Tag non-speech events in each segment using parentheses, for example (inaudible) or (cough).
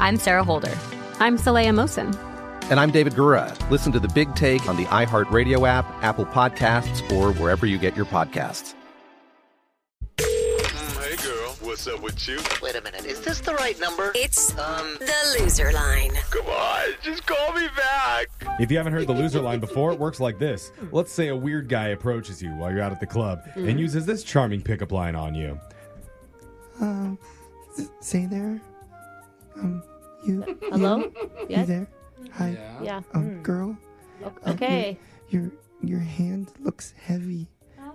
I'm Sarah Holder. I'm Saleha Mohsin. And I'm David Gura. Listen to the big take on the iHeartRadio app, Apple Podcasts, or wherever you get your podcasts. Hey girl, what's up with you? Wait a minute, is this the right number? It's um the loser line. Come on, just call me back. If you haven't heard the loser line before, it works like this. Let's say a weird guy approaches you while you're out at the club mm. and uses this charming pickup line on you. Um, say there. Um, you. Hello. You, you there? Hi. Yeah. yeah. Um, mm. girl. Okay. Uh, your, your your hand looks heavy.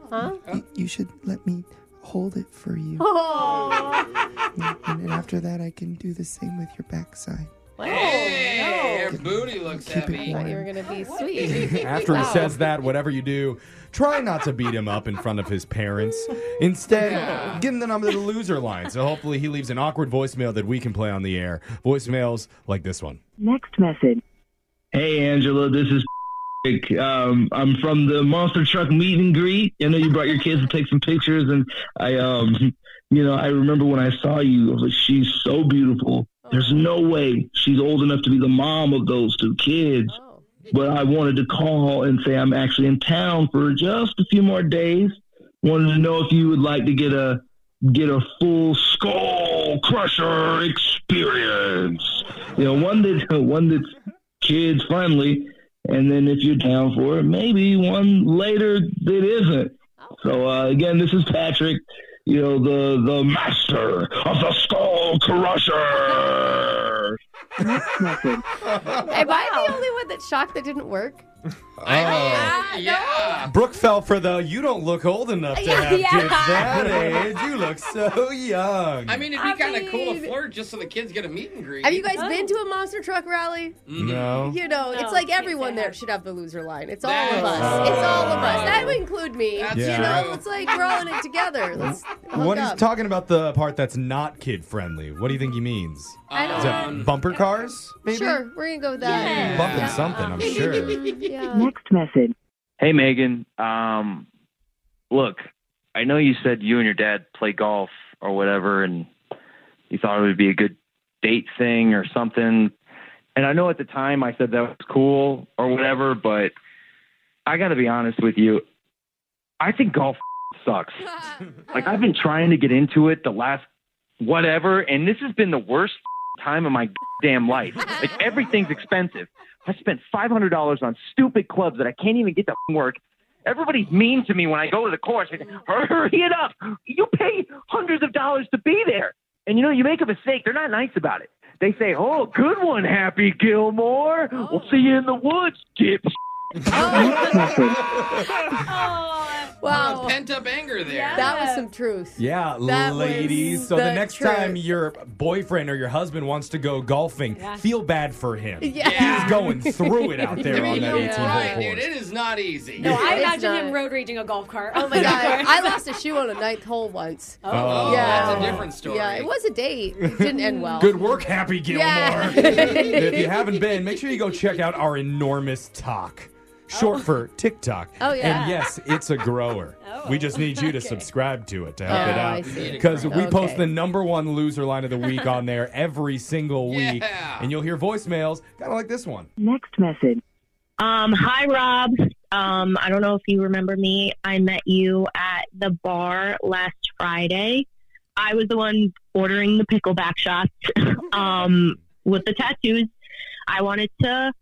Huh? You, you should let me hold it for you. Oh. and then after that, I can do the same with your backside. Wow. Hey, your booty looks keep heavy. I thought you were gonna be sweet. (laughs) After he says that, whatever you do, try not to beat him up in front of his parents. Instead, yeah. give him the number to the loser line. So hopefully he leaves an awkward voicemail that we can play on the air. Voicemails like this one. Next message. Hey Angela, this is um, I'm from the monster truck meet and greet. I know you brought your kids to take some pictures, and I, um, you know, I remember when I saw you. I was like, she's so beautiful. There's no way she's old enough to be the mom of those two kids. But I wanted to call and say I'm actually in town for just a few more days. Wanted to know if you would like to get a get a full skull crusher experience. You know, one that (laughs) one that's kids friendly and then if you're down for it, maybe one later that isn't. So uh, again, this is Patrick, you know, the the master of the skull crusher. (laughs) Am I the only one that's shocked that didn't work? Oh, yeah. Brooke fell for the you don't look old enough to have Yeah. kids that age. You look so young. I mean, it'd be I kind of cool to mean- flirt just so the kids get a meet and greet. Have you guys been to a monster truck rally? no. You know, it's like can't everyone say there that. should have the loser line. It's all That's of us. It's all of us. true. That would include me. That's You Yeah. know, it's like we're all in it together. Let's hook When he's up. talking about the part that's not kid friendly, what do you think he means? I don't Is that Um, bumper cars? Maybe? Sure, we're gonna go with that. Yeah. Bumping Yeah. something, I'm sure. (laughs) Yeah. Next message. Hey, Megan. Um, look, I know you said you and your dad play golf or whatever, and you thought it would be a good date thing or something. And I know at the time I said that was cool or whatever, but I got to be honest with you. I think golf (laughs) sucks. (laughs) Like I've been trying to get into it the last whatever, and this has been the worst (laughs) time of my damn life. Like everything's expensive. I spent five hundred dollars on stupid clubs that I can't even get to work. Everybody's mean to me when I go to the course. They say, Hurry it up! You pay hundreds of dollars to be there, and you know you make a mistake. They're not nice about it. They say, "Oh, good one, Happy Gilmore. We'll see you in the woods, dip." (laughs) (laughs) Wow. Pent up anger there. That was some truth. Yeah, That was ladies. So the the next truth. time your boyfriend or your husband wants to go golfing, feel bad for him. Yeah. He's going through it out there (laughs) I on mean, that you're 18 hole right, dude. course. It is not easy. No, I It's imagine not. him road raging a golf cart. Oh (laughs) my god, I lost a shoe on a ninth hole once. Oh. yeah, That's a different story. Yeah, it was a date. It didn't end well. Good work, Happy Gilmore. Yeah. (laughs) if you haven't been, make sure you go check out our enormous talk. Short for TikTok. Oh, yeah. And yes, it's a grower. We just need you to subscribe to it to help Oh, it out. Because we post the number one loser line of the week on there every single week. Yeah. And you'll hear voicemails kind of like this one. Next message. Um, hi, Rob. Um, I don't know if you remember me. I met you at the bar last Friday. I was the one ordering the pickleback shots (laughs) um, with the tattoos. I wanted to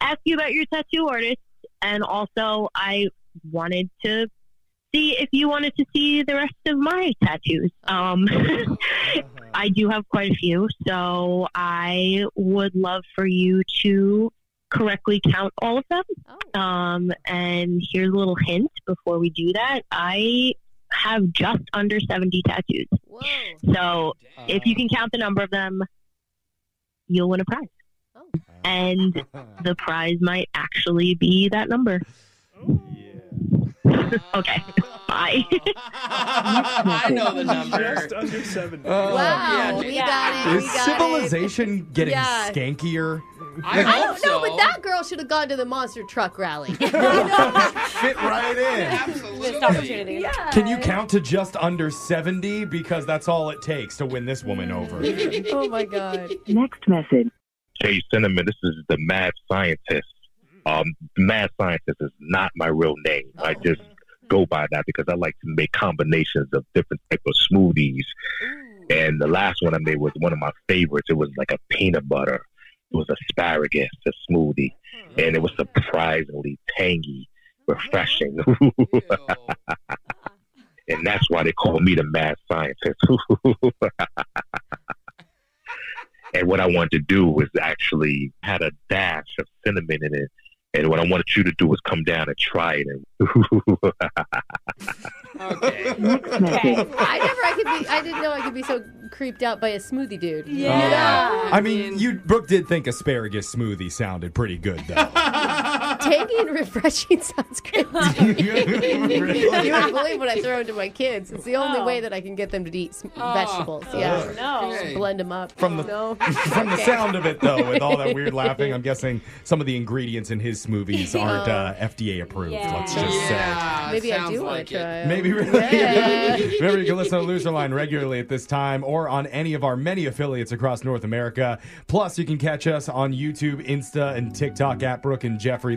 ask you about your tattoo artist, and also I wanted to see if you wanted to see the rest of my tattoos. Um, (laughs) I do have quite a few, so I would love for you to correctly count all of them. Um, and here's a little hint before we do that. I have just under 70 tattoos. So if you can count the number of them, you'll win a prize. (laughs) And the prize might actually be that number. okay. (laughs) Bye. (laughs) I know the number. Just under seven. Uh, Wow, we got it. Is we got civilization getting Yeah. skankier? I. I hope don't know, so. but that girl should have gone to the monster truck rally. Fit right in. Absolutely. opportunity. Can you count to just under 70? Because that's all it takes to win this woman over. oh my god. Next message. Hey, Cinnamon, this is the mad scientist. Um, mad scientist is not my real name. I just go by that because I like to make combinations of different type of smoothies. And the last one I made was one of my favorites. It was like a peanut butter. It was asparagus, a smoothie, and it was surprisingly tangy, refreshing. (laughs) and that's why they call me the mad scientist. (laughs) And what I wanted to do was actually had a dash of cinnamon in it. And what I wanted you to do was come down and try it. And (laughs) (laughs) Okay. I never I could be I didn't know I could be so creeped out by a smoothie dude. Yeah. I mean, you Brooke did think asparagus smoothie sounded pretty good, though. (laughs) Tangy and refreshing sounds great. (laughs) Really? (laughs) You wouldn't believe what I throw into my kids. It's the only Oh. way that I can get them to eat s- Oh. vegetables. Yeah. Oh. No. Just blend them up. From the- no. (laughs) From the sound of it, though, with all that weird laughing, I'm guessing some of the ingredients in his smoothies aren't uh, FDA approved. Let's just Yeah, Maybe I sounds do want like to try. say. 'em. Maybe really. Yeah. Remember, you can listen to Loser Line regularly at this time or on any of our many affiliates across North America. Plus, you can catch us on YouTube, Insta, and TikTok at Brooke and Jeffrey.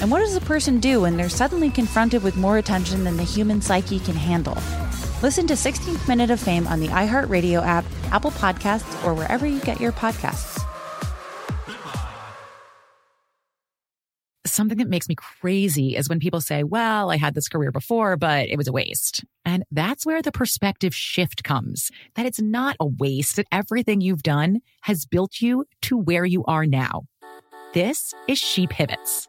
And what does a person do when they're suddenly confronted with more attention than the human psyche can handle? Listen to 16th Minute of Fame on the iHeartRadio app, Apple Podcasts, or wherever you get your podcasts. Something that makes me crazy is when people say, well, I had this career before, but it was a waste. And that's where the perspective shift comes that it's not a waste, that everything you've done has built you to where you are now. This is She Pivots,